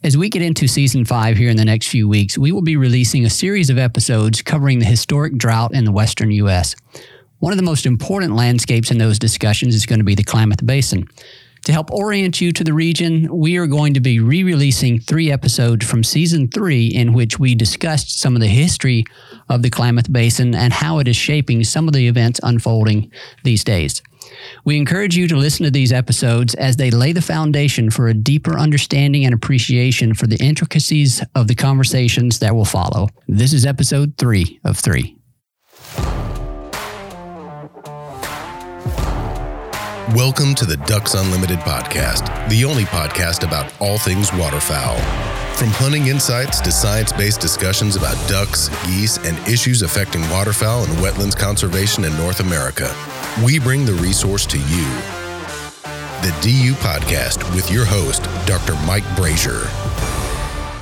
As we get into season five here in the next few weeks, we will be releasing a series of episodes covering the historic drought in the western U.S. One of the most important landscapes in those discussions is going to be the Klamath Basin. To help orient you to the region, we are going to be re releasing three episodes from season three in which we discussed some of the history of the Klamath Basin and how it is shaping some of the events unfolding these days. We encourage you to listen to these episodes as they lay the foundation for a deeper understanding and appreciation for the intricacies of the conversations that will follow. This is episode three of three. Welcome to the Ducks Unlimited podcast, the only podcast about all things waterfowl. From hunting insights to science based discussions about ducks, geese, and issues affecting waterfowl and wetlands conservation in North America, we bring the resource to you. The DU Podcast with your host, Dr. Mike Brasher.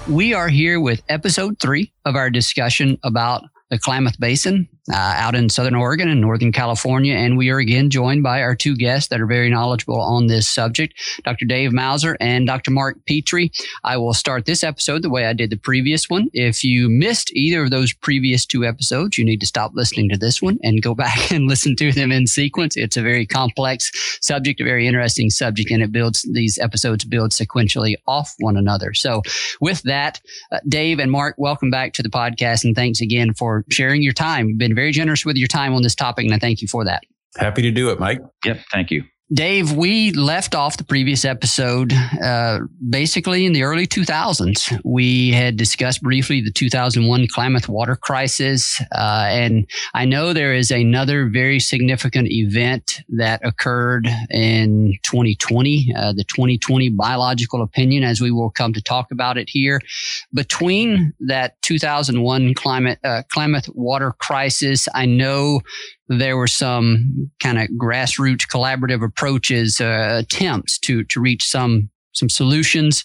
We are here with episode three of our discussion about the Klamath Basin uh, out in Southern Oregon and Northern California. And we are again joined by our two guests that are very knowledgeable on this subject, Dr. Dave Mauser and Dr. Mark Petrie. I will start this episode the way I did the previous one. If you missed either of those previous two episodes, you need to stop listening to this one and go back and listen to them in sequence. It's a very complex subject, a very interesting subject, and it builds these episodes build sequentially off one another. So with that, uh, Dave and Mark, welcome back to the podcast and thanks again for sharing your time. Been very generous with your time on this topic, and I thank you for that. Happy to do it, Mike. Yep, thank you. Dave, we left off the previous episode uh, basically in the early 2000s. We had discussed briefly the 2001 Klamath water crisis. Uh, and I know there is another very significant event that occurred in 2020, uh, the 2020 biological opinion, as we will come to talk about it here. Between that 2001 climate, uh, Klamath water crisis, I know there were some kind of grassroots collaborative approaches, uh, attempts to to reach some some solutions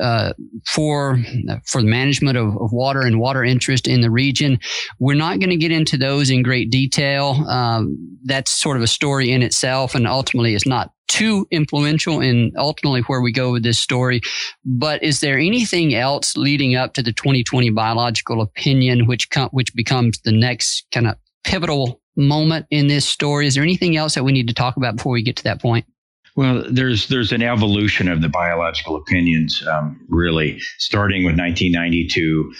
uh, for for the management of, of, water and water interest in the region. We're not going to get into those in great detail. Um, that's sort of a story in itself, and ultimately, it's not too influential in ultimately where we go with this story. But is there anything else leading up to the 2020 biological opinion, which com- which becomes the next kind of pivotal moment in this story? Is there anything else that we need to talk about before we get to that point? Well, there's there's an evolution of the biological opinions, um, really, starting with 1992.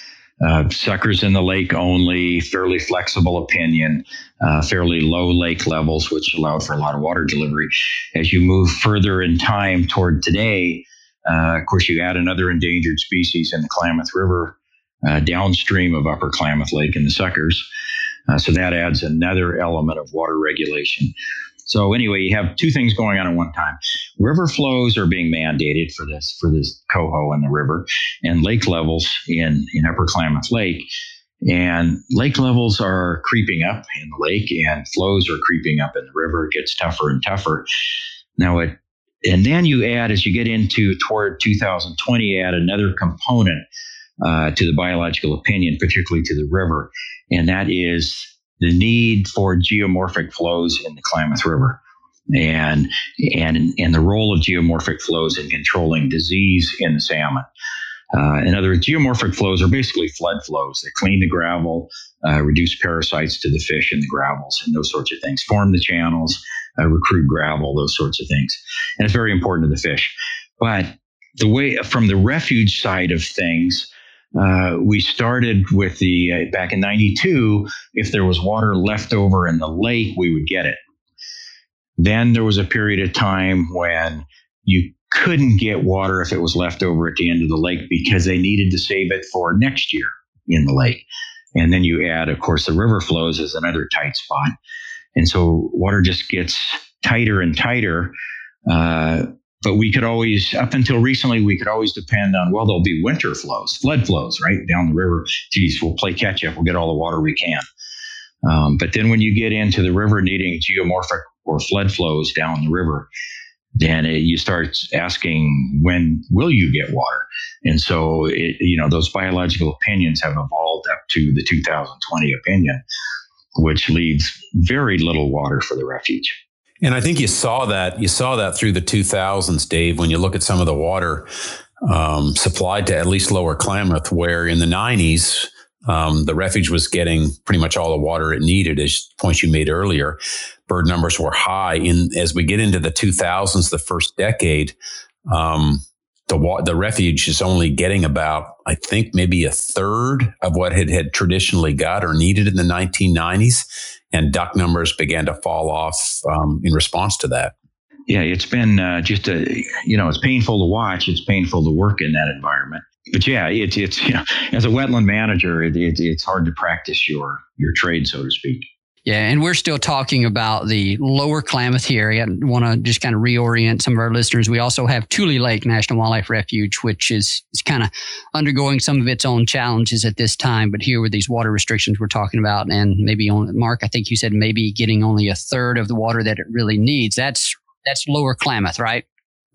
Uh, suckers in the lake only, fairly flexible opinion, uh, fairly low lake levels, which allowed for a lot of water delivery. As you move further in time toward today, uh, of course, you add another endangered species in the Klamath River uh, downstream of Upper Klamath Lake and the suckers. Uh, so that adds another element of water regulation. So anyway, you have two things going on at one time. River flows are being mandated for this for this coho in the river, and lake levels in in Upper Klamath Lake. And lake levels are creeping up in the lake, and flows are creeping up in the river. It gets tougher and tougher. Now it and then you add as you get into toward 2020 add another component uh, to the biological opinion particularly to the river and that is the need for geomorphic flows in the klamath river and and and the role of geomorphic flows in controlling disease in the salmon uh, in other words, geomorphic flows are basically flood flows that clean the gravel, uh, reduce parasites to the fish in the gravels, and those sorts of things, form the channels, uh, recruit gravel, those sorts of things. And it's very important to the fish. But the way from the refuge side of things, uh, we started with the uh, back in 92 if there was water left over in the lake we would get it then there was a period of time when you couldn't get water if it was left over at the end of the lake because they needed to save it for next year in the lake. And then you add, of course, the river flows as another tight spot. And so water just gets tighter and tighter. Uh, but we could always, up until recently, we could always depend on, well, there'll be winter flows, flood flows, right? Down the river. Geez, we'll play catch up. We'll get all the water we can. Um, but then when you get into the river needing geomorphic or flood flows down the river, then it, you start asking when will you get water and so it, you know those biological opinions have evolved up to the 2020 opinion which leaves very little water for the refuge and i think you saw that you saw that through the 2000s dave when you look at some of the water um, supplied to at least lower klamath where in the 90s um, the refuge was getting pretty much all the water it needed, as points you made earlier. Bird numbers were high. In as we get into the 2000s, the first decade, um, the the refuge is only getting about, I think, maybe a third of what it had traditionally got or needed in the 1990s, and duck numbers began to fall off um, in response to that. Yeah, it's been uh, just a you know it's painful to watch. It's painful to work in that environment but yeah, it's it's you know, as a wetland manager, it, it, it's hard to practice your your trade, so to speak. Yeah, and we're still talking about the lower Klamath here. I want to just kind of reorient some of our listeners. We also have Tule Lake National Wildlife Refuge, which is, is kind of undergoing some of its own challenges at this time. But here with these water restrictions we're talking about, and maybe on Mark, I think you said maybe getting only a third of the water that it really needs. That's that's lower Klamath, right?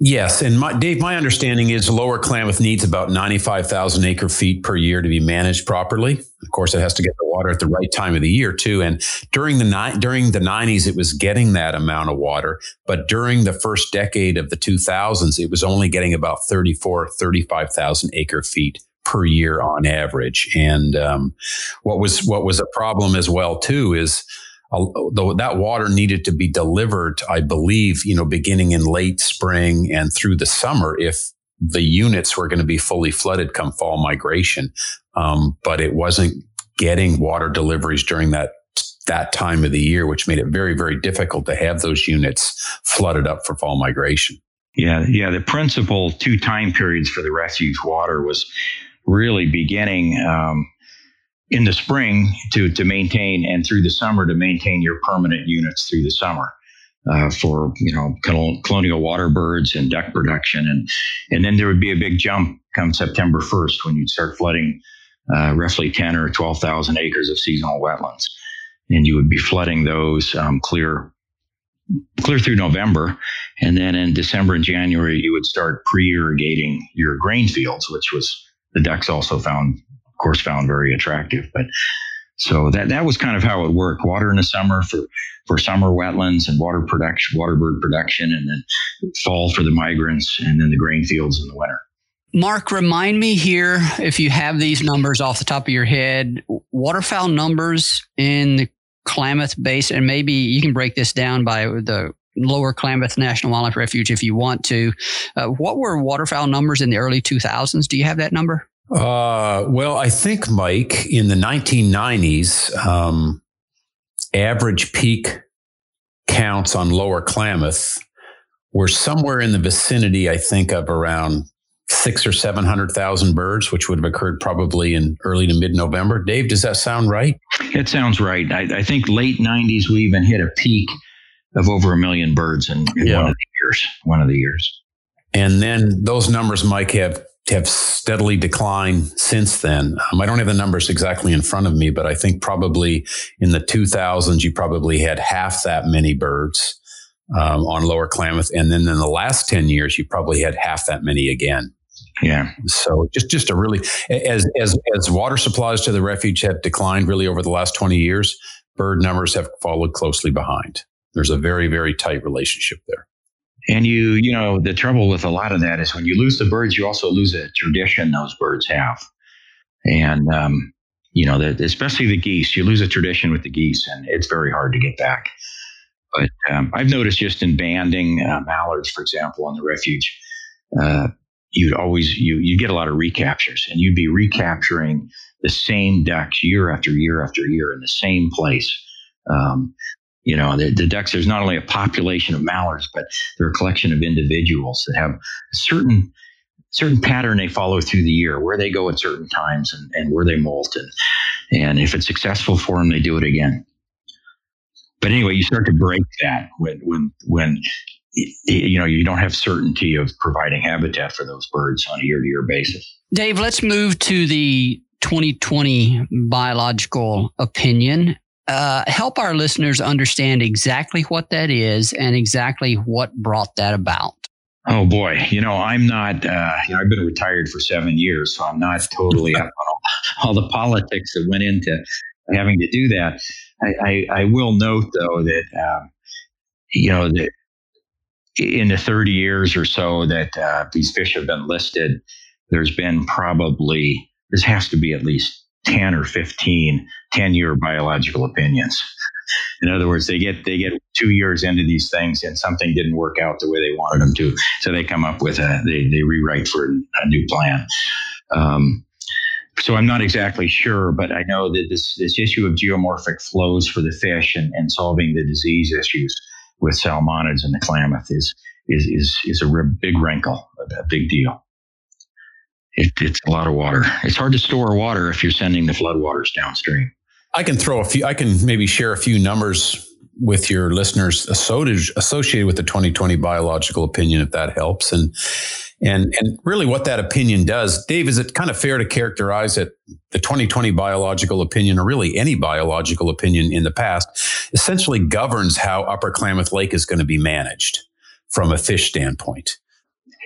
Yes, and my, Dave, my understanding is Lower Klamath needs about ninety-five thousand acre feet per year to be managed properly. Of course, it has to get the water at the right time of the year too. And during the ni- during the nineties, it was getting that amount of water, but during the first decade of the two thousands, it was only getting about 34, 35,000 acre feet per year on average. And um, what was what was a problem as well too is though that water needed to be delivered, I believe, you know, beginning in late spring and through the summer if the units were going to be fully flooded come fall migration. Um, but it wasn't getting water deliveries during that that time of the year, which made it very, very difficult to have those units flooded up for fall migration. Yeah, yeah. The principal two time periods for the refuge water was really beginning um, in the spring to to maintain and through the summer to maintain your permanent units through the summer uh, for you know colonial water birds and duck production. And and then there would be a big jump come September 1st when you'd start flooding uh, roughly 10 or 12,000 acres of seasonal wetlands. And you would be flooding those um, clear clear through November. And then in December and January you would start pre-irrigating your grain fields which was the ducks also found course, found very attractive. But so that that was kind of how it worked. Water in the summer for for summer wetlands and water production, water bird production, and then fall for the migrants, and then the grain fields in the winter. Mark, remind me here if you have these numbers off the top of your head, waterfowl numbers in the Klamath Basin, and maybe you can break this down by the Lower Klamath National Wildlife Refuge if you want to. Uh, what were waterfowl numbers in the early 2000s? Do you have that number? Uh, well, I think, Mike, in the 1990s, um, average peak counts on Lower Klamath were somewhere in the vicinity, I think, of around six or 700,000 birds, which would have occurred probably in early to mid November. Dave, does that sound right? It sounds right. I, I, think late 90s, we even hit a peak of over a million birds in, in yeah. one of the years. One of the years. And then those numbers, Mike, have have steadily declined since then. Um, I don't have the numbers exactly in front of me, but I think probably in the 2000s, you probably had half that many birds um, on Lower Klamath, and then in the last 10 years, you probably had half that many again. Yeah. So just just a really as as as water supplies to the refuge have declined really over the last 20 years, bird numbers have followed closely behind. There's a very very tight relationship there. And you, you know, the trouble with a lot of that is when you lose the birds, you also lose a tradition those birds have. And, um, you know, the, especially the geese, you lose a tradition with the geese, and it's very hard to get back. But um, I've noticed just in banding uh, mallards, for example, on the refuge, uh, you'd always you you get a lot of recaptures, and you'd be recapturing the same ducks year after year after year in the same place. Um, you know, the, the ducks, there's not only a population of mallards, but they're a collection of individuals that have a certain certain pattern they follow through the year, where they go at certain times and, and where they molt. And, and if it's successful for them, they do it again. But anyway, you start to break that when when when you know you don't have certainty of providing habitat for those birds on a year to year basis. Dave, let's move to the 2020 biological opinion uh, help our listeners understand exactly what that is and exactly what brought that about. Oh boy, you know I'm not. Uh, you know I've been retired for seven years, so I'm not totally up on all, all, the politics that went into having to do that. I, I, I will note though that um, you know that in the 30 years or so that uh, these fish have been listed, there's been probably this has to be at least 10 or 15 10 year biological opinions. In other words, they get they get two years into these things and something didn't work out the way they wanted them to, so they come up with a they they rewrite for a new plan. Um, so I'm not exactly sure, but I know that this this issue of geomorphic flows for the fish and, and solving the disease issues with salmonids and the Klamath is is is is a big wrinkle, a big deal it, it's a lot of water. It's hard to store water if you're sending the floodwaters downstream. I can throw a few. I can maybe share a few numbers with your listeners associated with the 2020 biological opinion, if that helps. And and and really, what that opinion does, Dave, is it kind of fair to characterize it? The 2020 biological opinion, or really any biological opinion in the past, essentially governs how Upper Klamath Lake is going to be managed from a fish standpoint.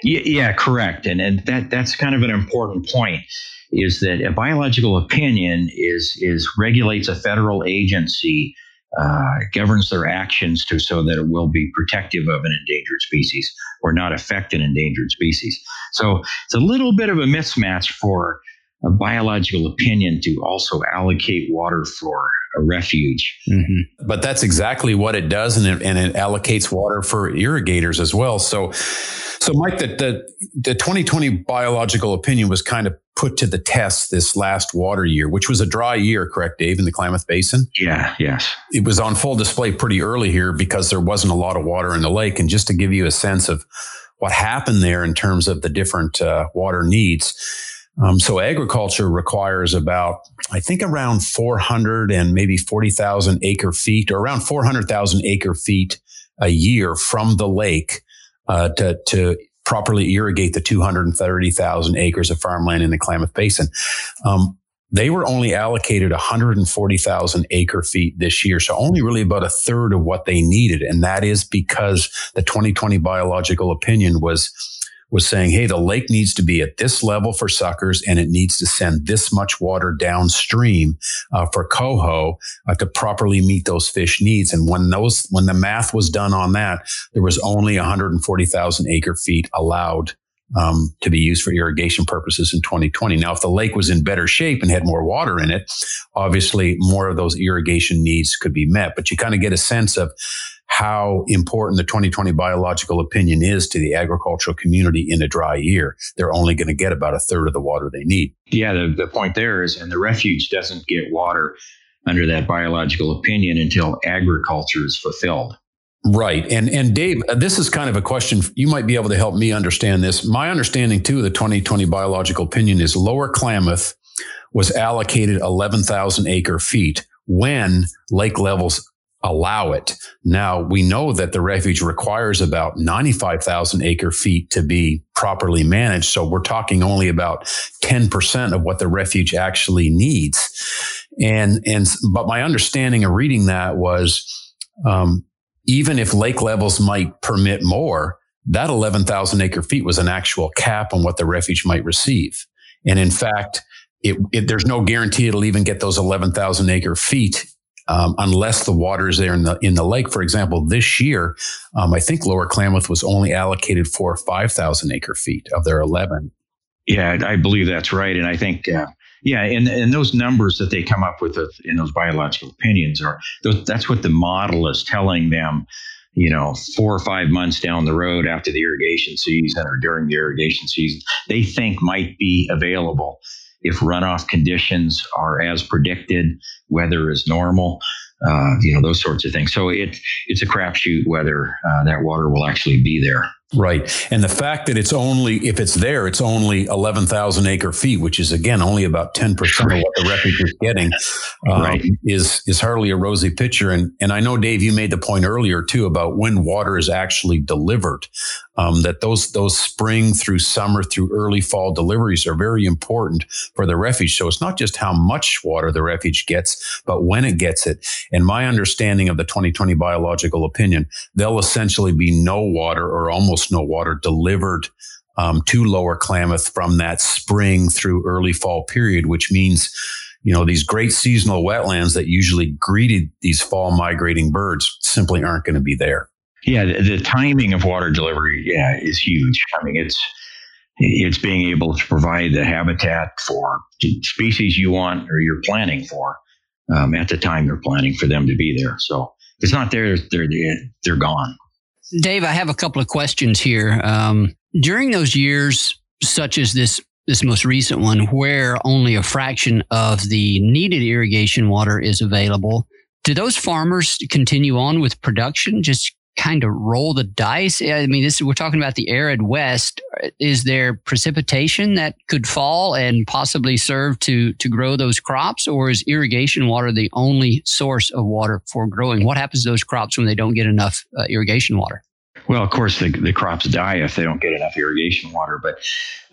Yeah, yeah, correct. And and that that's kind of an important point is that a biological opinion is is regulates a federal agency uh, governs their actions to so that it will be protective of an endangered species or not affect an endangered species. So it's a little bit of a mismatch for a biological opinion to also allocate water for a refuge. Mm-hmm. But that's exactly what it does, and it, and it allocates water for irrigators as well. So, so Mike, the, the the 2020 biological opinion was kind of put to the test this last water year, which was a dry year, correct, Dave, in the Klamath Basin? Yeah, yes. It was on full display pretty early here because there wasn't a lot of water in the lake, and just to give you a sense of what happened there in terms of the different uh, water needs um, so agriculture requires about, I think, around 400 and maybe 40,000 acre feet, or around 400,000 acre feet a year from the lake uh, to to properly irrigate the 230,000 acres of farmland in the Klamath Basin. Um, they were only allocated 140,000 acre feet this year. So only really about a third of what they needed. And that is because the 2020 biological opinion was was saying, hey, the lake needs to be at this level for suckers and it needs to send this much water downstream uh, for coho uh, to properly meet those fish needs. And when those, when the math was done on that, there was only 140,000 acre feet allowed um, to be used for irrigation purposes in 2020. Now, if the lake was in better shape and had more water in it, obviously more of those irrigation needs could be met. But you kind of get a sense of how important the 2020 biological opinion is to the agricultural community in a dry year. They're only going to get about a third of the water they need. Yeah, the, the point there is, and the refuge doesn't get water under that biological opinion until agriculture is fulfilled. Right. And and Dave, this is kind of a question you might be able to help me understand this. My understanding too of the 2020 biological opinion is Lower Klamath was allocated 11,000 acre feet when lake levels allow it. Now we know that the refuge requires about 95,000 acre feet to be properly managed. So we're talking only about 10% of what the refuge actually needs. And, and, but my understanding of reading that was, um, even if lake levels might permit more, that 11,000 acre feet was an actual cap on what the refuge might receive. And in fact, it, it, there's no guarantee it'll even get those 11,000 acre feet um, unless the water is there in the in the lake. For example, this year, um, I think Lower Klamath was only allocated for 5,000 acre feet of their 11. Yeah, I believe that's right, and I think. Uh, yeah, and, and those numbers that they come up with in those biological opinions are that's what the model is telling them you know, four or five months down the road after the irrigation season or during the irrigation season, they think might be available if runoff conditions are as predicted, weather is normal, uh, you know, those sorts of things. So it, it's a crapshoot whether uh, that water will actually be there. Right. And the fact that it's only, if it's there, it's only 11,000 acre feet, which is again only about 10% right. of what the refuge is getting, um, right. is, is hardly a rosy picture. And, and I know, Dave, you made the point earlier too about when water is actually delivered um, that those those spring through summer through early fall deliveries are very important for the refuge. So it's not just how much water the refuge gets, but when it gets it. And my understanding of the 2020 biological opinion, there'll essentially be no water or almost no water delivered um, to Lower Klamath from that spring through early fall period, which means you know, these great seasonal wetlands that usually greeted these fall migrating birds simply aren't going to be there. Yeah, the, the, timing of water delivery, yeah, is huge. I mean, it's it's being able to provide the habitat for species you want or you're planning for um, at the time you're planning for them to be there. So if it's not there, they're they're gone. Dave, I have a couple of questions here. Um, during those years, such as this this most recent one, where only a fraction of the needed irrigation water is available, do those farmers continue on with production just kind of roll the dice? I mean, this we're talking about the arid West. Is there precipitation that could fall and possibly serve to to grow those crops, or is irrigation water the only source of water for growing? What happens to those crops when they don't get enough uh, irrigation water? Well, of course, the, the crops die if they don't get enough irrigation water. But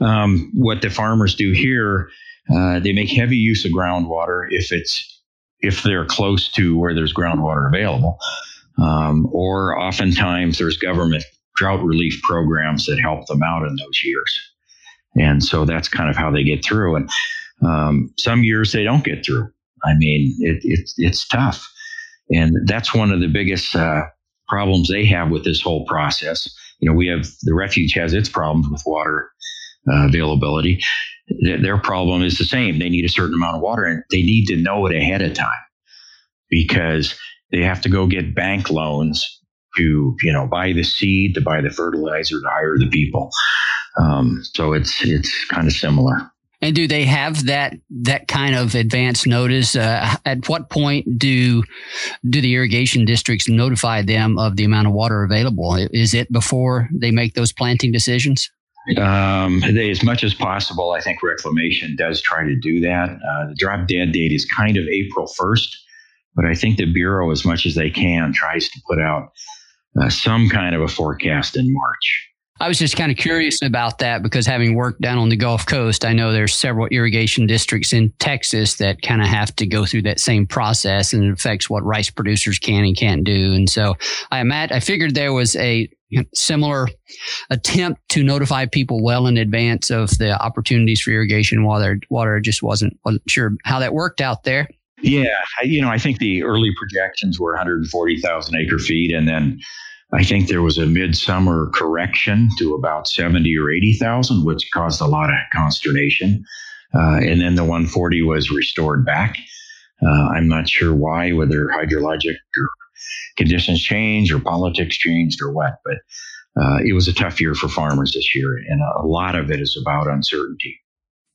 um, what the farmers do here, uh, they make heavy use of groundwater if it's if they're close to where there's groundwater available. Um, or oftentimes there's government drought relief programs that help them out in those years. And so that's kind of how they get through. And um, some years they don't get through. I mean, it, it, it's tough. And that's one of the biggest uh, problems they have with this whole process. You know, we have the refuge has its problems with water uh, availability. Their problem is the same. They need a certain amount of water and they need to know it ahead of time because they have to go get bank loans to you know buy the seed, to buy the fertilizer, to hire the people. Um, so it's it's kind of similar. And do they have that that kind of advance notice? Uh, at what point do do the irrigation districts notify them of the amount of water available? Is it before they make those planting decisions? Um, they, as much as possible, I think reclamation does try to do that. Uh, the drop dead date is kind of April first. But I think the Bureau, as much as they can, tries to put out uh, some kind of a forecast in March. I was just kind of curious about that because having worked down on the Gulf Coast, I know there's several irrigation districts in Texas that kind of have to go through that same process and it affects what rice producers can and can't do. And so I imagine, I figured there was a similar attempt to notify people well in advance of the opportunities for irrigation water. Water just wasn't wasn't sure how that worked out there. Yeah, you know, I think the early projections were 140,000 acre feet, and then I think there was a midsummer correction to about 70 or 80,000, which caused a lot of consternation. Uh, and then the 140 was restored back. Uh, I'm not sure why, whether hydrologic or conditions changed or politics changed or what, but uh, it was a tough year for farmers this year, and a lot of it is about uncertainty.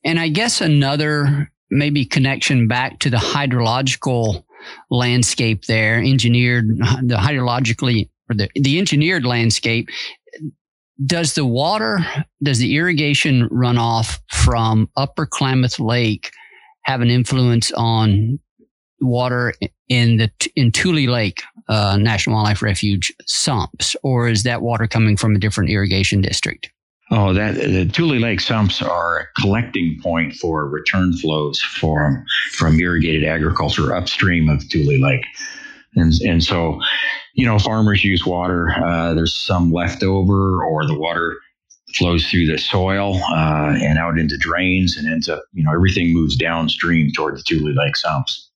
And I guess another maybe connection back to the hydrological landscape there, engineered the hydrologically or the, the engineered landscape, does the water, does the irrigation runoff from Upper Klamath Lake have an influence on water in the in Tule Lake uh, National Wildlife Refuge sumps, or is that water coming from a different irrigation district? Oh, that the Tule Lake sumps are a collecting point for return flows from from irrigated agriculture upstream of Tule Lake, and and so, you know, farmers use water. Uh, there's some left over, or the water flows through the soil uh, and out into drains, and ends up, you know, everything moves downstream toward the Tule Lake sumps.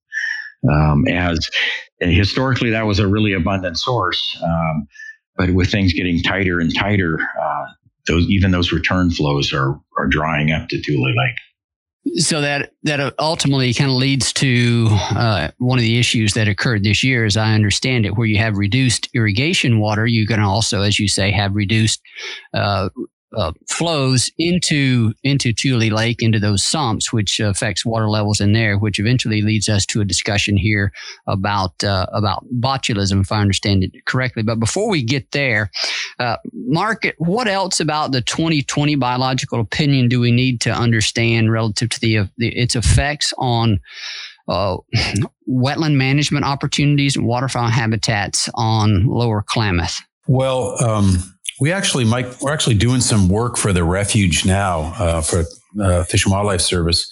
Um, as historically, that was a really abundant source. Um, but with things getting tighter and tighter, uh, those even those return flows are are drying up to Tule Lake. So that that ultimately kind of leads to uh, one of the issues that occurred this year, as I understand it, where you have reduced irrigation water. You're going to also, as you say, have reduced uh, uh, flows into into Tule Lake into those sumps, which affects water levels in there, which eventually leads us to a discussion here about uh, about botulism, if I understand it correctly. But before we get there, uh, Mark, what else about the 2020 biological opinion do we need to understand relative to the, the its effects on uh, wetland management opportunities and waterfowl habitats on Lower Klamath? Well. Um we actually, Mike, we're actually doing some work for the refuge now uh, for uh, Fish and Wildlife Service,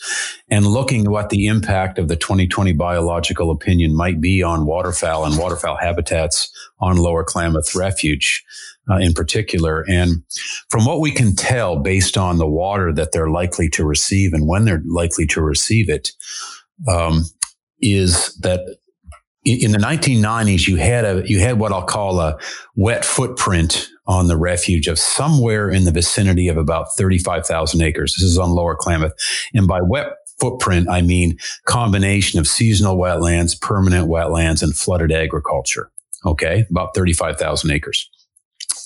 and looking at what the impact of the 2020 biological opinion might be on waterfowl and waterfowl habitats on Lower Klamath Refuge. Uh, in particular. And from what we can tell, based on the water that they're likely to receive and when they're likely to receive it, um, is that in the 1990s, you had a you had what I'll call a wet footprint on the refuge of somewhere in the vicinity of about 35,000 acres. This is on Lower Klamath. And by wet footprint, I mean combination of seasonal wetlands, permanent wetlands, and flooded agriculture. Okay. About 35,000 acres.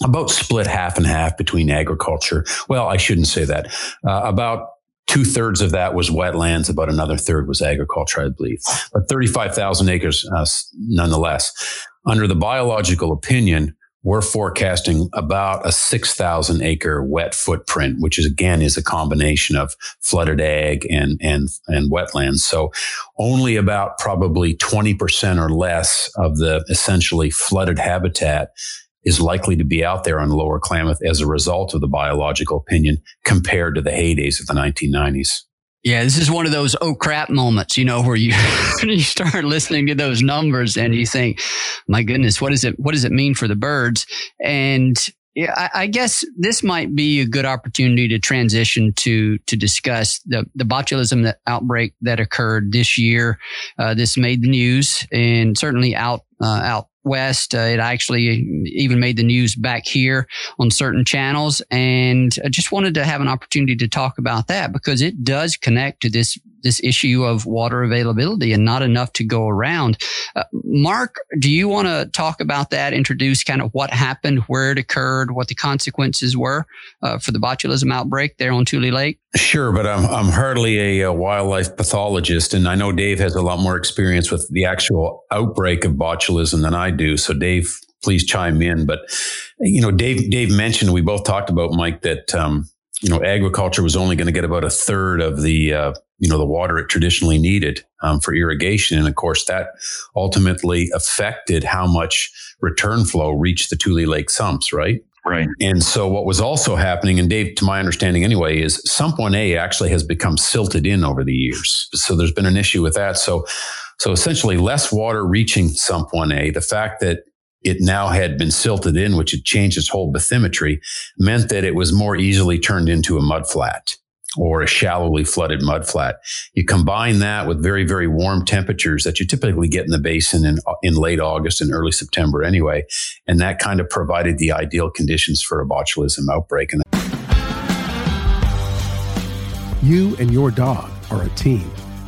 About split half and half between agriculture. Well, I shouldn't say that. Uh, about two thirds of that was wetlands. About another third was agriculture, I believe. But 35,000 acres, uh, nonetheless. Under the biological opinion, we're forecasting about a 6,000 acre wet footprint, which is again is a combination of flooded ag and, and, and wetlands. So only about probably 20% or less of the essentially flooded habitat is likely to be out there on lower Klamath as a result of the biological opinion compared to the heydays of the 1990s. Yeah, this is one of those oh crap moments, you know, where you you start listening to those numbers and you think, my goodness, what is it? What does it mean for the birds? And yeah, I, I, guess this might be a good opportunity to transition to to discuss the the botulism that outbreak that occurred this year. Uh, this made the news and certainly out uh, out west. Uh, it actually even made the news back here on certain channels. And I just wanted to have an opportunity to talk about that because it does connect to this this issue of water availability and not enough to go around. Uh, Mark, do you want to talk about that? Introduce kind of what happened, where it occurred, what the consequences were uh, for the botulism outbreak there on Tule Lake? Sure, but I'm I'm hardly a, a, wildlife pathologist, and I know Dave has a lot more experience with the actual outbreak of botulism than I do. So, Dave, please chime in. But you know, Dave Dave mentioned we both talked about Mike that um, you know agriculture was only going to get about a third of the uh, you know the water it traditionally needed um, for irrigation, and of course that ultimately affected how much return flow reached the Tule Lake sumps, right? Right. And so what was also happening, and Dave, to my understanding anyway, is Sump 1A actually has become silted in over the years. So there's been an issue with that. So so essentially less water reaching Sump 1A. The fact that it now had been silted in, which had changed its whole bathymetry, meant that it was more easily turned into a mudflat or a shallowly flooded mudflat. You combine that with very, very warm temperatures that you typically get in the basin in, in late August and early September anyway. And that kind of provided the ideal conditions for a botulism outbreak. And you and your dog are a team.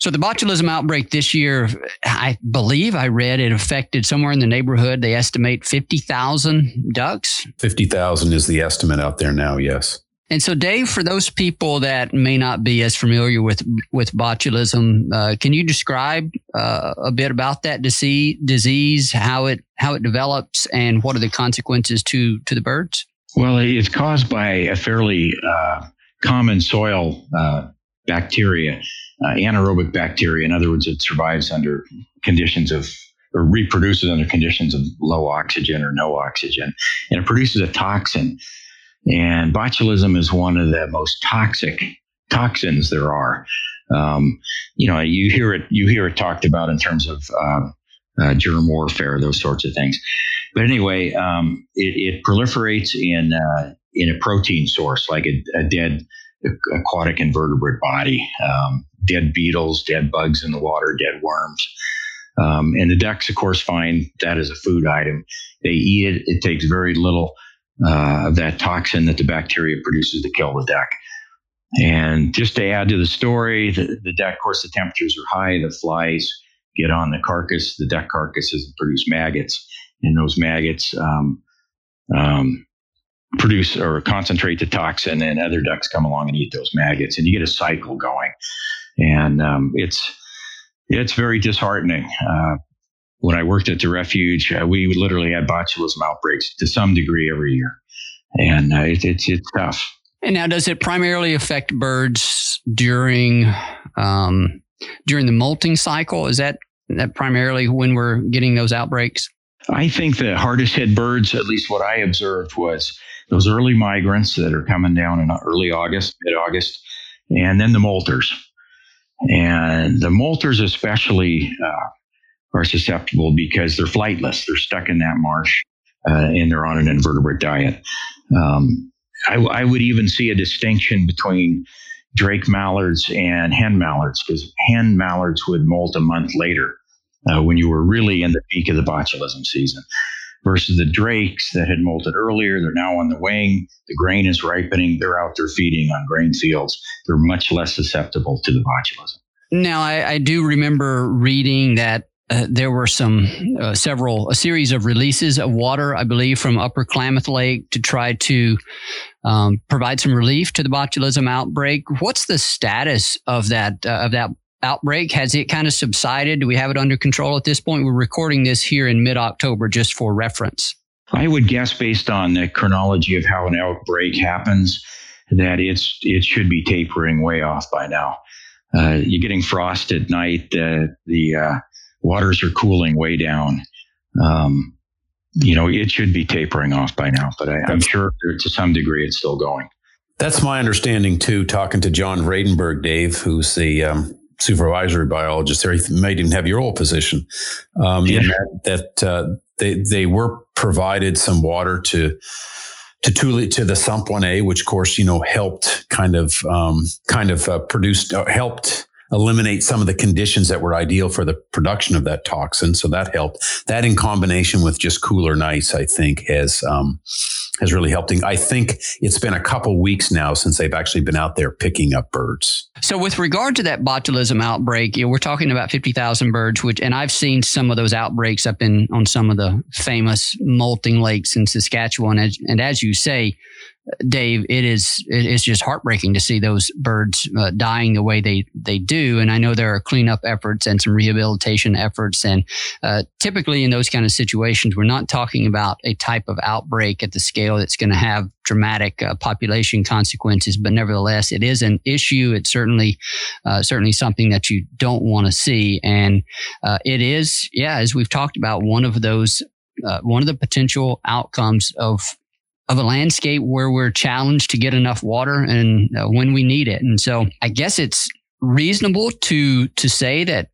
So the botulism outbreak this year, I believe I read it affected somewhere in the neighborhood. They estimate fifty thousand ducks. Fifty thousand is the estimate out there now. Yes. And so, Dave, for those people that may not be as familiar with with botulism, uh, can you describe uh, a bit about that disease, disease, how it how it develops, and what are the consequences to to the birds? Well, it's caused by a fairly uh, common soil uh, bacteria, uh, anaerobic bacteria. In other words, it survives under conditions of or reproduces under conditions of low oxygen or no oxygen, and it produces a toxin. And botulism is one of the most toxic toxins there are. Um, you know, you hear it you hear it talked about in terms of uh, uh, germ warfare, those sorts of things. But anyway, um, it, it, proliferates in uh, in a protein source like a, a dead aquatic invertebrate body, um, dead beetles, dead bugs in the water, dead worms. Um, and the ducks, of course, find that as a food item. They eat it. It takes very little uh, of that toxin that the bacteria produces to kill the duck. And just to add to the story, the, the duck, of course, the temperatures are high. The flies get on the carcass, the duck carcasses, produce maggots. And those maggots um, um, produce or concentrate the toxin, and other ducks come along and eat those maggots, and you get a cycle going. And um, it's it's very disheartening. Uh, when I worked at the refuge, uh, we literally had botulism outbreaks to some degree every year, and uh, it, it's it's tough. And now, does it primarily affect birds during um, during the molting cycle? Is that that primarily when we're getting those outbreaks? I think the hardest hit birds, at least what I observed, was those early migrants that are coming down in early August, mid August, and then the molters. And the molters, especially, uh, are susceptible because they're flightless. They're stuck in that marsh uh, and they're on an invertebrate diet. Um, I, I, would even see a distinction between drake mallards and hen mallards because hen mallards would molt a month later uh, when you were really in the peak of the botulism season versus the drakes that had molted earlier. They're now on the wing. The grain is ripening. They're out there feeding on grain fields. They're much less susceptible to the botulism. Now, I, I do remember reading that uh, there were some uh, several a series of releases of water, I believe, from Upper Klamath Lake to try to um, provide some relief to the botulism outbreak. What's the status of that uh, of that outbreak? Has it kind of subsided? Do we have it under control at this point? We're recording this here in mid October just for reference. I would guess, based on the chronology of how an outbreak happens, that it's it should be tapering way off by now. Uh, you're getting frost at night. Uh, the uh, waters are cooling way down. Um, you know, it should be tapering off by now, but I, am sure to some degree it's still going. That's my understanding too. Talking to John Vradenburg, Dave, who's the um, supervisory biologist there. He may even have your old position. Um, yeah. that, that uh, they they were provided some water to to Tule, to the Sump 1A, which of course you know helped kind of um, kind of uh, produced uh, helped eliminate some of the conditions that were ideal for the production of that toxin. So that helped. That in combination with just cooler nights, I think has um, has really helped. I think it's been a couple weeks now since they've actually been out there picking up birds. So with regard to that botulism outbreak, you know, we're talking about fifty thousand birds, which and I've seen some of those outbreaks up in on some of the famous molting lakes in Saskatchewan, and, and as you say Dave, it is it is just heartbreaking to see those birds uh, dying the way they they do. And I know there are cleanup efforts and some rehabilitation efforts. And uh, typically in those kind of situations, we're not talking about a type of outbreak at the scale that's going to have dramatic uh, population consequences. But nevertheless, it is an issue. It's certainly uh, certainly something that you don't want to see. And uh, it is, yeah, as we've talked about, one of those uh, one of the potential outcomes of of a landscape where we're challenged to get enough water and uh, when we need it. And so I guess it's reasonable to to say that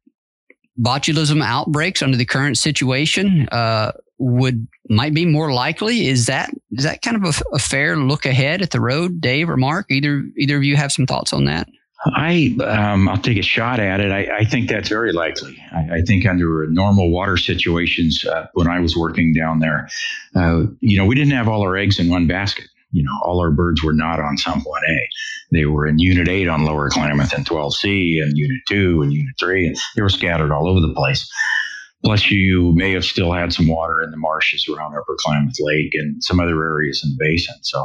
botulism outbreaks under the current situation uh, would might be more likely. Is that is that kind of a, a fair look ahead at the road, Dave or Mark? Either either of you have some thoughts on that? I um, I'll take a shot at it. I, I think that's very likely. I, I, think under normal water situations, uh, when I was working down there, uh, you know, we didn't have all our eggs in one basket. You know, all our birds were not on Sump 1A. They were in Unit 8 on Lower Klamath and 12C and Unit 2 and Unit 3, and they were scattered all over the place. Plus, you may have still had some water in the marshes around Upper Klamath Lake and some other areas in the basin. So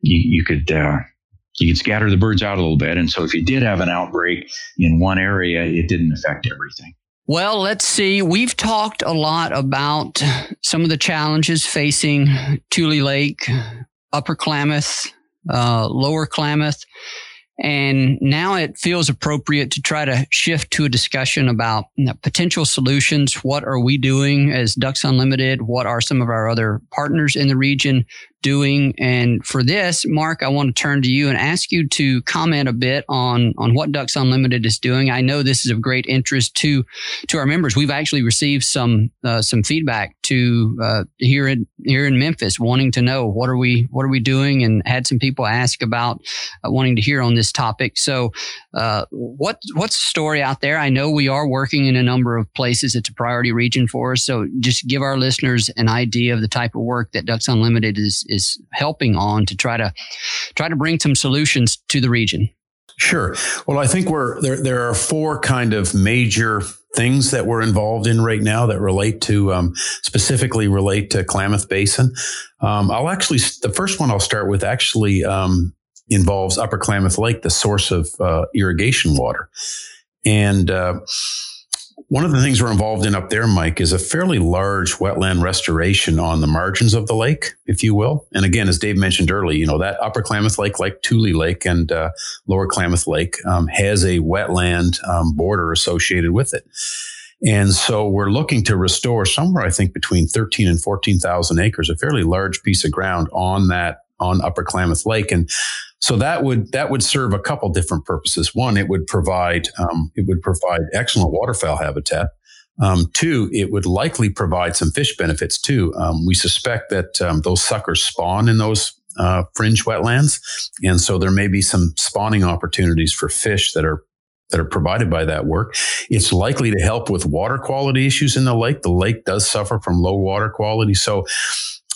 you, you could. Uh, you could scatter the birds out a little bit. And so if you did have an outbreak in one area, it didn't affect everything. Well, let's see. We've talked a lot about some of the challenges facing Tule Lake, Upper Klamath, uh, Lower Klamath. And now it feels appropriate to try to shift to a discussion about potential solutions. What are we doing as Ducks Unlimited? What are some of our other partners in the region doing. And for this, Mark, I want to turn to you and ask you to comment a bit on on what Ducks Unlimited is doing. I know this is of great interest to to our members. We've actually received some uh, some feedback to uh, here in here in Memphis, wanting to know what are we what are we doing, and had some people ask about uh, wanting to hear on this topic. So, uh, what what's the story out there? I know we are working in a number of places. It's a priority region for us. So, just give our listeners an idea of the type of work that Ducks Unlimited is is helping on to try to try to bring some solutions to the region? Sure. Well, I think we're there. There are four kind of major things that we're involved in right now that relate to um, specifically relate to Klamath Basin. Um, I'll actually the first one I'll start with actually um, involves Upper Klamath Lake, the source of uh, irrigation water, and uh, one of the things we're involved in up there, Mike, is a fairly large wetland restoration on the margins of the lake, if you will. And again, as Dave mentioned earlier, you know, that Upper Klamath Lake, like Tule Lake and uh, Lower Klamath Lake, um, has a wetland um, border associated with it. And so we're looking to restore somewhere, I think, between 13 and 14,000 acres, a fairly large piece of ground on that on Upper Klamath Lake. And so that would that would serve a couple different purposes. One, it would provide um, it would provide excellent waterfowl habitat. Um, two, it would likely provide some fish benefits too. Um, we suspect that um, those suckers spawn in those uh, fringe wetlands, and so there may be some spawning opportunities for fish that are that are provided by that work. It's likely to help with water quality issues in the lake. The lake does suffer from low water quality, so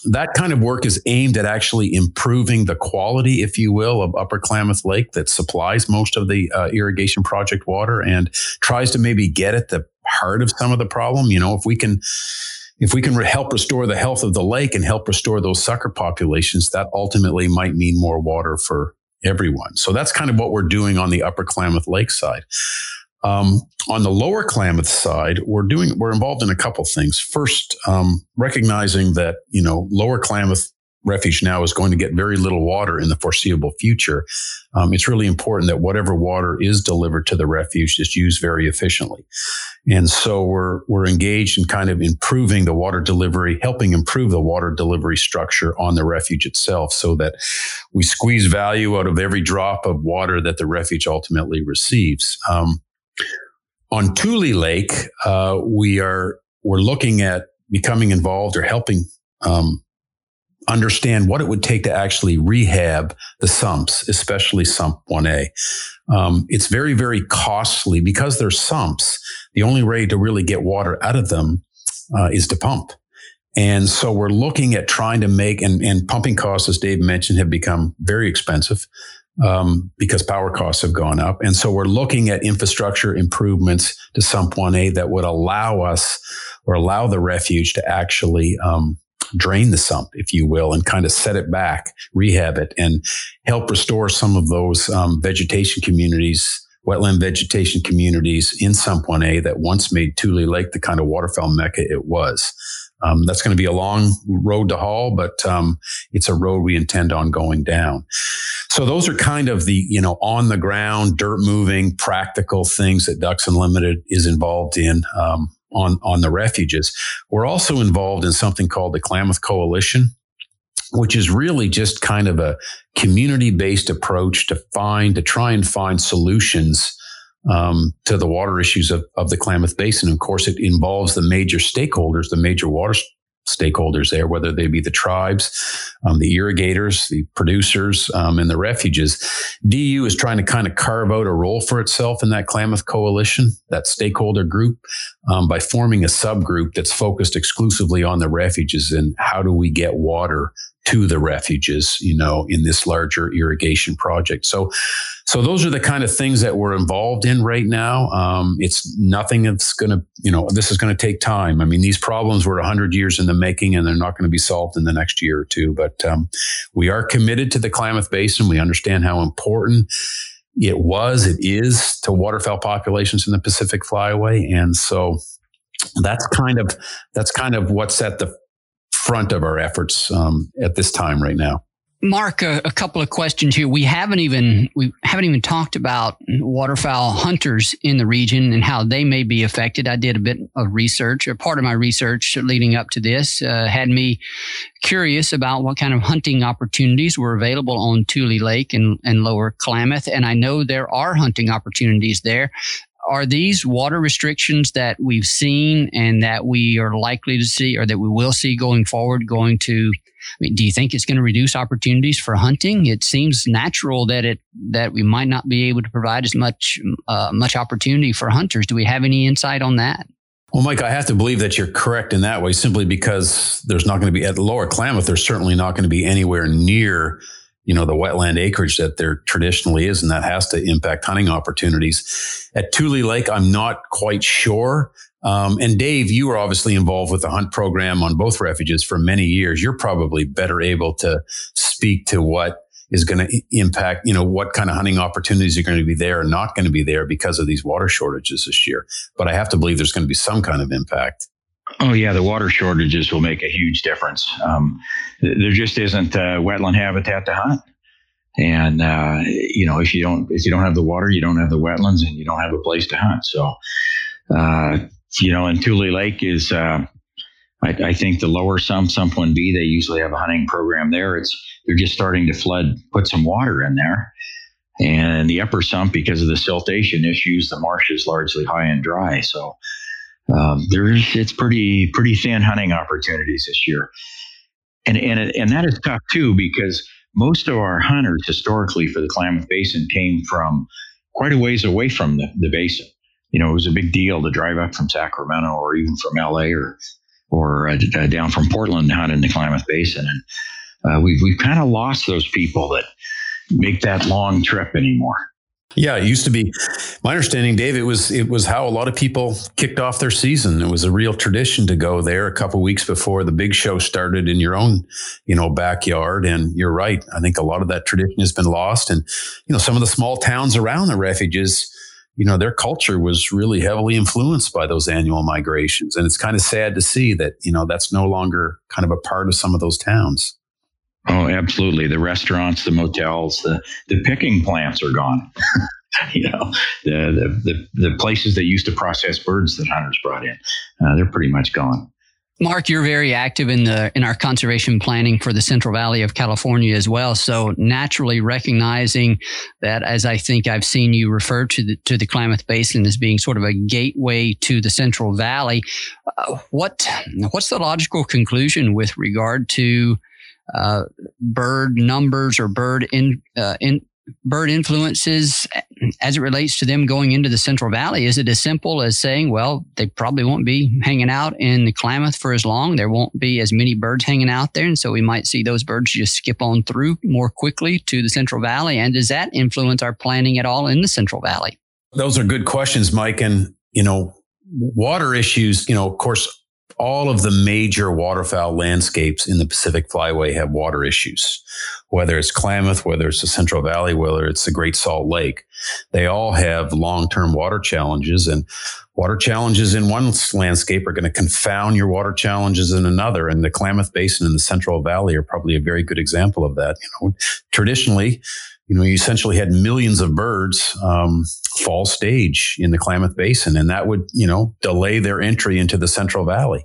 that kind of work is aimed at actually improving the quality, if you will, of Upper Klamath Lake that supplies most of the uh, irrigation project water and tries to maybe get at the heart of some of the problem. You know, if we can, if we can re- help restore the health of the lake and help restore those sucker populations, that ultimately might mean more water for everyone. So that's kind of what we're doing on the Upper Klamath Lake side. Um, on the lower Klamath side, we're doing we're involved in a couple things. First, um, recognizing that you know lower Klamath refuge now is going to get very little water in the foreseeable future. Um, it's really important that whatever water is delivered to the refuge is used very efficiently. And so we're we're engaged in kind of improving the water delivery, helping improve the water delivery structure on the refuge itself, so that we squeeze value out of every drop of water that the refuge ultimately receives. Um, on Tule Lake, uh, we are we're looking at becoming involved or helping um, understand what it would take to actually rehab the sumps, especially sump 1A. Um, it's very, very costly because they're sumps. The only way to really get water out of them uh, is to pump. And so we're looking at trying to make, and, and pumping costs, as Dave mentioned, have become very expensive um, because power costs have gone up. And so we're looking at infrastructure improvements to Sump 1A that would allow us or allow the refuge to actually um, drain the sump, if you will, and kind of set it back, rehab it, and help restore some of those um, vegetation communities, wetland vegetation communities in Sump 1A that once made Tule Lake the kind of waterfowl mecca it was. Um, that's going to be a long road to haul, but um, it's a road we intend on going down. So those are kind of the you know on the ground, dirt moving, practical things that Ducks Unlimited is involved in um, on on the refuges. We're also involved in something called the Klamath Coalition, which is really just kind of a community based approach to find to try and find solutions um, to the water issues of, of the Klamath Basin. Of course, it involves the major stakeholders, the major water stakeholders there, whether they be the tribes, um, the irrigators, the producers, um, and the refuges. DU is trying to kind of carve out a role for itself in that Klamath coalition, that stakeholder group, um, by forming a subgroup that's focused exclusively on the refuges and how do we get water to the refuges, you know, in this larger irrigation project. So, so those are the kind of things that we're involved in right now. Um, it's nothing that's going to, you know, this is going to take time. I mean, these problems were 100 years in the making and they're not going to be solved in the next year or two. But um, we are committed to the Klamath Basin. We understand how important it was, it is to waterfowl populations in the Pacific Flyway. And so that's kind of that's kind of what's at the front of our efforts um, at this time right now. Mark, a, a, couple of questions here. We haven't even we haven't even talked about waterfowl hunters in the region and how they may be affected. I did a bit of research, or part of my research leading up to this uh, had me curious about what kind of hunting opportunities were available on Tule Lake and, and Lower Klamath, and I know there are hunting opportunities there are these water restrictions that we've seen and that we are likely to see or that we will see going forward going to I mean, do you think it's going to reduce opportunities for hunting? It seems natural that it that we might not be able to provide as much uh, much opportunity for hunters. Do we have any insight on that? Well, Mike, I have to believe that you're correct in that way, simply because there's not going to be at Lower Klamath. There's certainly not going to be anywhere near you know the wetland acreage that there traditionally is, and that has to impact hunting opportunities. At Tule Lake, I'm not quite sure. Um, and Dave, you were obviously involved with the hunt program on both refuges for many years. You're probably better able to speak to what is going to impact, you know, what kind of hunting opportunities are going to be there and not going to be there because of these water shortages this year. But I have to believe there's going to be some kind of impact. Oh yeah, the water shortages will make a huge difference. Um, there just isn't uh, wetland habitat to hunt, and uh, you know if you don't if you don't have the water, you don't have the wetlands, and you don't have a place to hunt. So, uh, you know, and Tule Lake is. Uh, I, I, think the lower sump, sump one B, they usually have a hunting program there. It's they're just starting to flood, put some water in there, and the upper sump because of the siltation issues, the marsh is largely high and dry. So um, there's it's pretty pretty thin hunting opportunities this year, and and and that is tough too because most of our hunters historically for the Klamath Basin came from quite a ways away from the, the basin. You know, it was a big deal to drive up from Sacramento or even from LA or or uh, uh, down from Portland to hunt in the Klamath Basin, and uh, we've we've kind of lost those people that make that long trip anymore. Yeah, it used to be. My understanding, Dave, it was it was how a lot of people kicked off their season. It was a real tradition to go there a couple weeks before the big show started in your own, you know, backyard. And you're right. I think a lot of that tradition has been lost. And you know, some of the small towns around the refuges, you know, their culture was really heavily influenced by those annual migrations. And it's kind of sad to see that you know that's no longer kind of a part of some of those towns. Oh, absolutely. The restaurants, the motels, the, the picking plants are gone. you know, the, the, the, the, places that used to process birds that hunters brought in, uh, they're pretty much gone. Mark, you're very active in the in our conservation planning for the Central Valley of California as well. So naturally recognizing that, as I think I've seen you refer to the to the Klamath Basin as being sort of a gateway to the Central Valley, uh, what what's the logical conclusion with regard to uh, bird numbers or bird in, uh, in bird influences as it relates to them going into the Central Valley? Is it as simple as saying, well, they probably won't be hanging out in the Klamath for as long? There won't be as many birds hanging out there. And so we might see those birds just skip on through more quickly to the Central Valley. And does that influence our planning at all in the Central Valley? Those are good questions, Mike. And, you know, water issues, you know, of course, all of the major waterfowl landscapes in the Pacific Flyway have water issues, whether it's Klamath, whether it's the Central Valley, whether it's the Great Salt Lake. They all have long term water challenges, and water challenges in one landscape are going to confound your water challenges in another. And the Klamath Basin and the Central Valley are probably a very good example of that. You know, traditionally, you know, you essentially had millions of birds um, fall stage in the Klamath Basin, and that would, you know, delay their entry into the Central Valley.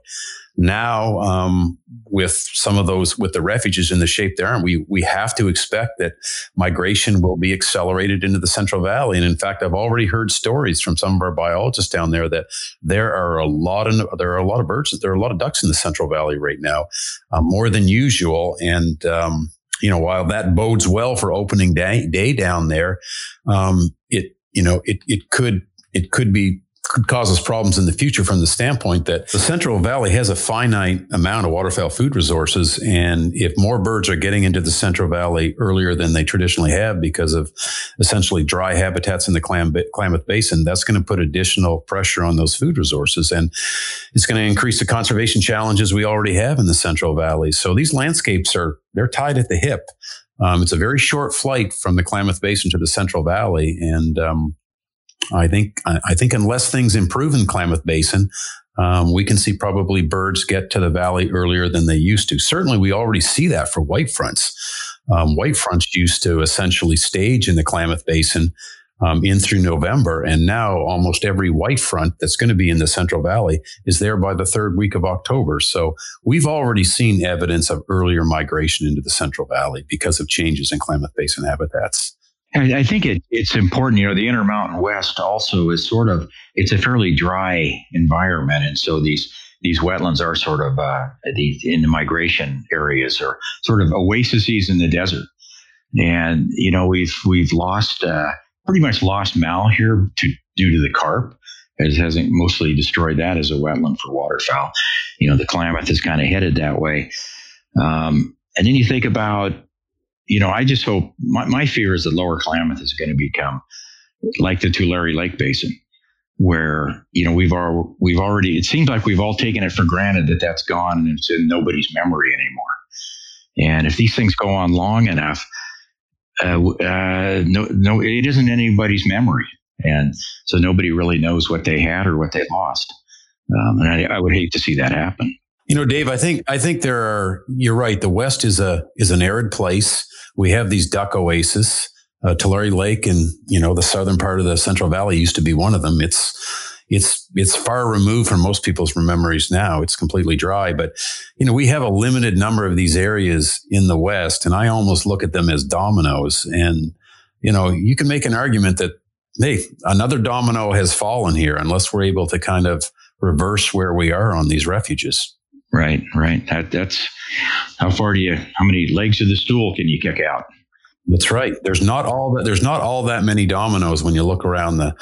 Now, um, with some of those, with the refuges in the shape they are, we we have to expect that migration will be accelerated into the Central Valley. And in fact, I've already heard stories from some of our biologists down there that there are a lot of there are a lot of birds, there are a lot of ducks in the Central Valley right now, uh, more than usual, and um, you know, while that bodes well for opening day, day down there, um, it, you know, it, it could, it could be could cause us problems in the future from the standpoint that the Central Valley has a finite amount of waterfowl food resources. And if more birds are getting into the Central Valley earlier than they traditionally have because of essentially dry habitats in the Klamath Basin, that's going to put additional pressure on those food resources. And it's going to increase the conservation challenges we already have in the Central Valley. So these landscapes are, they're tied at the hip. Um, it's a very short flight from the Klamath Basin to the Central Valley. And, um, I think I think unless things improve in Klamath Basin, um, we can see probably birds get to the valley earlier than they used to. Certainly, we already see that for white fronts. Um, white fronts used to essentially stage in the Klamath Basin um, in through November, and now almost every white front that's going to be in the Central Valley is there by the third week of October. So we've already seen evidence of earlier migration into the Central Valley because of changes in Klamath Basin habitats. I, think it, it's important. You know, the Intermountain West also is sort of it's a fairly dry environment, and so these these wetlands are sort of uh, these in the migration areas are sort of oases in the desert. And you know, we've we've lost uh, pretty much lost Malheur to, due to the carp. It hasn't mostly destroyed that as a wetland for waterfowl. You know, the Klamath is kind of headed that way. Um, and then you think about you know, I just hope my, my fear is that Lower Klamath is going to become like the Tulare Lake Basin, where you know we've all we've already. It seems like we've all taken it for granted that that's gone and it's in nobody's memory anymore. And if these things go on long enough, uh, uh, no, no, it isn't anybody's memory, and so nobody really knows what they had or what they lost. Um, and I, I would hate to see that happen. You know, Dave, I think I think there are. You're right. The West is a is an arid place we have these duck oases. Uh, Tulare Lake and you know the southern part of the Central Valley used to be one of them. It's it's it's far removed from most people's memories now. It's completely dry, but you know we have a limited number of these areas in the West, and I almost look at them as dominoes. And you know you can make an argument that hey, another domino has fallen here unless we're able to kind of reverse where we are on these refuges. Right, right. That, that's how far do you? How many legs of the stool can you kick out? That's right. There's not all that. There's not all that many dominoes when you look around the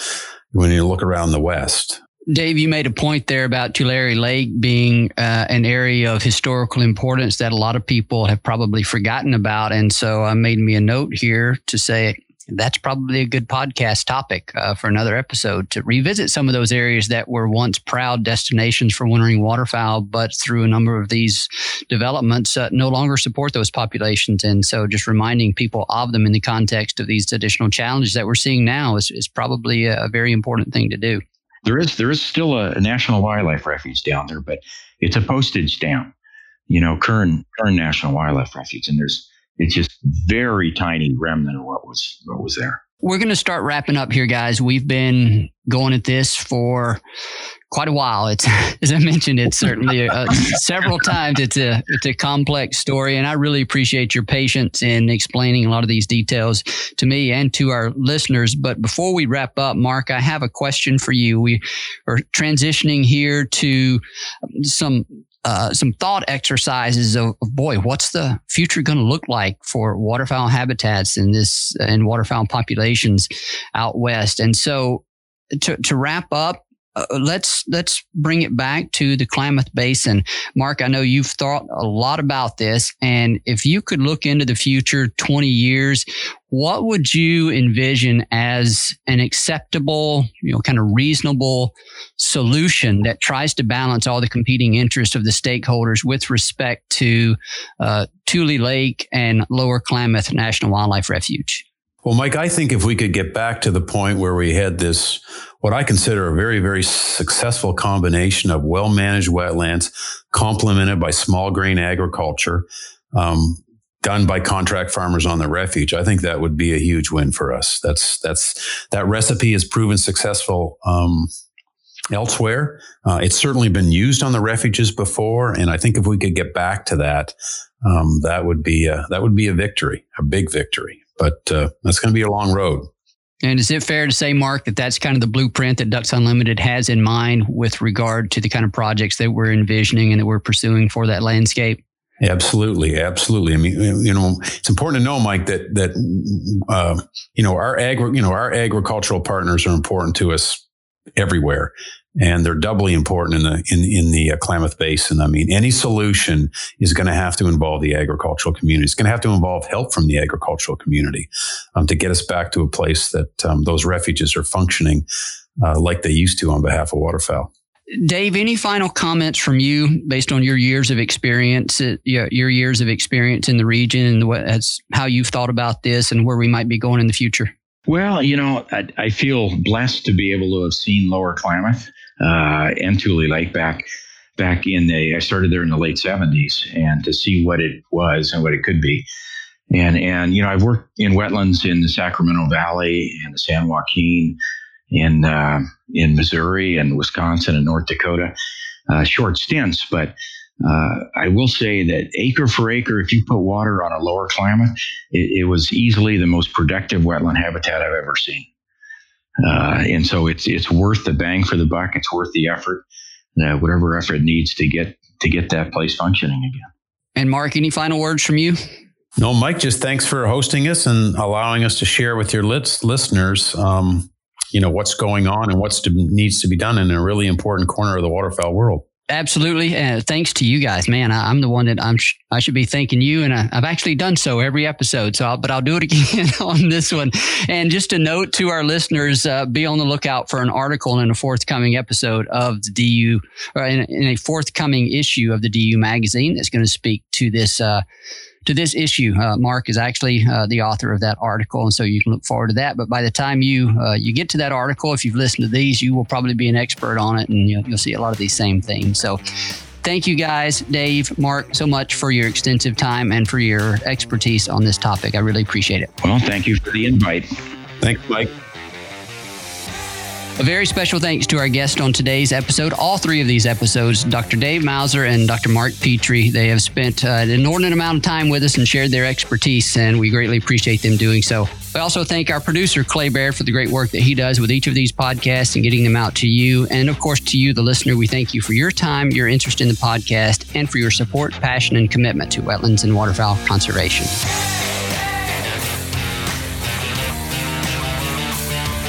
when you look around the West. Dave, you made a point there about Tulare Lake being uh, an area of historical importance that a lot of people have probably forgotten about, and so I made me a note here to say that's probably a good podcast topic uh, for another episode to revisit some of those areas that were once proud destinations for wintering waterfowl, but through a number of these developments uh, no longer support those populations. And so just reminding people of them in the context of these additional challenges that we're seeing now is, is probably a, a very important thing to do. There is there is still a, a national wildlife refuge down there, but it's a postage stamp. You know, Kern Kern National Wildlife Refuge, and there's it's just very tiny remnant of what was what was there. We're going to start wrapping up here, guys. We've been going at this for quite a while. It's as I mentioned, it's certainly a, several times. It's a it's a complex story, and I really appreciate your patience in explaining a lot of these details to me and to our listeners. But before we wrap up, Mark, I have a question for you. We are transitioning here to some uh, some thought exercises of, boy, what's the future going to look like for waterfowl habitats in this and waterfowl populations out west? And so, to to wrap up, uh, let's let's bring it back to the Klamath Basin. Mark, I know you've thought a lot about this, and if you could look into the future, twenty years, what would you envision as an acceptable, you know, kind of reasonable solution that tries to balance all the competing interests of the stakeholders with respect to uh, Tule Lake and Lower Klamath National Wildlife Refuge? Well, Mike, I think if we could get back to the point where we had this, what I consider a very, very successful combination of well managed wetlands complemented by small grain agriculture, um, done by contract farmers on the refuge, I think that would be a huge win for us. That's, that's, that recipe has proven successful. Um, elsewhere. Uh, it's certainly been used on the refuges before, and I think if we could get back to that, um, that would be a, that would be a victory, a big victory but uh, that's going to be a long road. And is it fair to say, Mark, that that's kind of the blueprint that Ducks Unlimited has in mind with regard to the kind of projects that we're envisioning and that we're pursuing for that landscape? Absolutely, absolutely. I mean, you know, it's important to know, Mike, that that uh, you know our agri- you know our agricultural partners are important to us everywhere, and they're doubly important in the in in the uh, Klamath Basin. I mean, any solution is going to have to involve the agricultural community. It's going to have to involve help from the agricultural community um, to get us back to a place that um, those refuges are functioning uh, like they used to on behalf of waterfowl. Dave, any final comments from you based on your years of experience, uh, your, your years of experience in the region, and what, that's how you've thought about this and where we might be going in the future? Well, you know, I, I, feel blessed to be able to have seen Lower Klamath uh, and Tule Lake back back in the I started there in the late 70s and to see what it was and what it could be. And and you know I've worked in wetlands in the Sacramento Valley and the San Joaquin in uh, in Missouri and Wisconsin and North Dakota, uh, short stints, but uh, I will say that acre for acre, if you put water on a Lower Klamath, it, it was easily the most productive wetland habitat I've ever seen. Uh, and so it's it's worth the bang for the buck. It's worth the effort, uh, whatever effort it needs to get to get that place functioning again. And Mark, any final words from you? No, Mike. Just thanks for hosting us and allowing us to share with your lit- listeners, um, you know, what's going on and what's to, needs to be done in a really important corner of the waterfowl world. Absolutely. Uh, thanks to you guys, man. I, am the one that I'm. Sh- I should be thanking you, and I, have actually done so every episode. So, I'll, but I'll do it again on this one. And just a note to our listeners: uh, be on the lookout for an article in a forthcoming episode of the DU, or in, in a forthcoming issue of the DU magazine that's going to speak to this. Uh, to this issue. Uh, Mark is actually uh, the author of that article, and so you can look forward to that. But by the time you uh, you get to that article, if you've listened to these, you will probably be an expert on it, and you'll, you'll see a lot of these same things. So. Thank you guys, Dave, Mark, so much for your extensive time and for your expertise on this topic. I really appreciate it. Well, thank you for the invite. Thanks, Mike. A very special thanks to our guest on today's episode. All three of these episodes, Dr. Dave Mauser and Dr. Mark Petrie, they have spent uh, an inordinate amount of time with us and shared their expertise, and we greatly appreciate them doing so. We also thank our producer, Clay Baird, for the great work that he does with each of these podcasts and getting them out to you. And of course, to you, the listener, we thank you for your time, your interest in the podcast, and for your support, passion, and commitment to wetlands and waterfowl conservation.